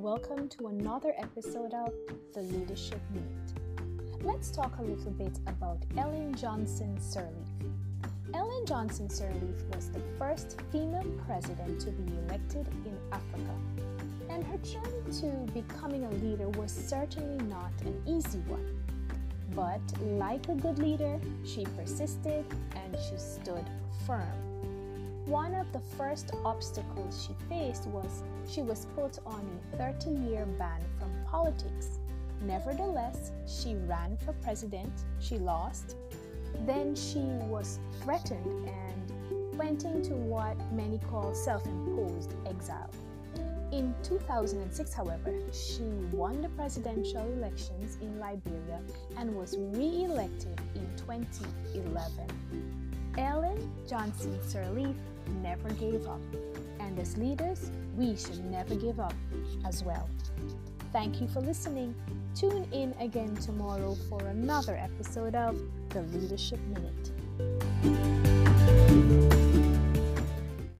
welcome to another episode of The Leadership Minute. Let's talk a little bit about Ellen Johnson Sirleaf. Ellen Johnson Sirleaf was the first female president to be elected in Africa, and her journey to becoming a leader was certainly not an easy one. But like a good leader, she persisted and she stood firm. One of the first obstacles she faced was she was put on a 30 year ban from politics. Nevertheless, she ran for president, she lost. Then she was threatened and went into what many call self imposed exile. In 2006, however, she won the presidential elections in Liberia and was re elected in 2011. Ellen Johnson Sirleaf never gave up, and as leaders, we should never give up as well. Thank you for listening. Tune in again tomorrow for another episode of The Leadership Minute.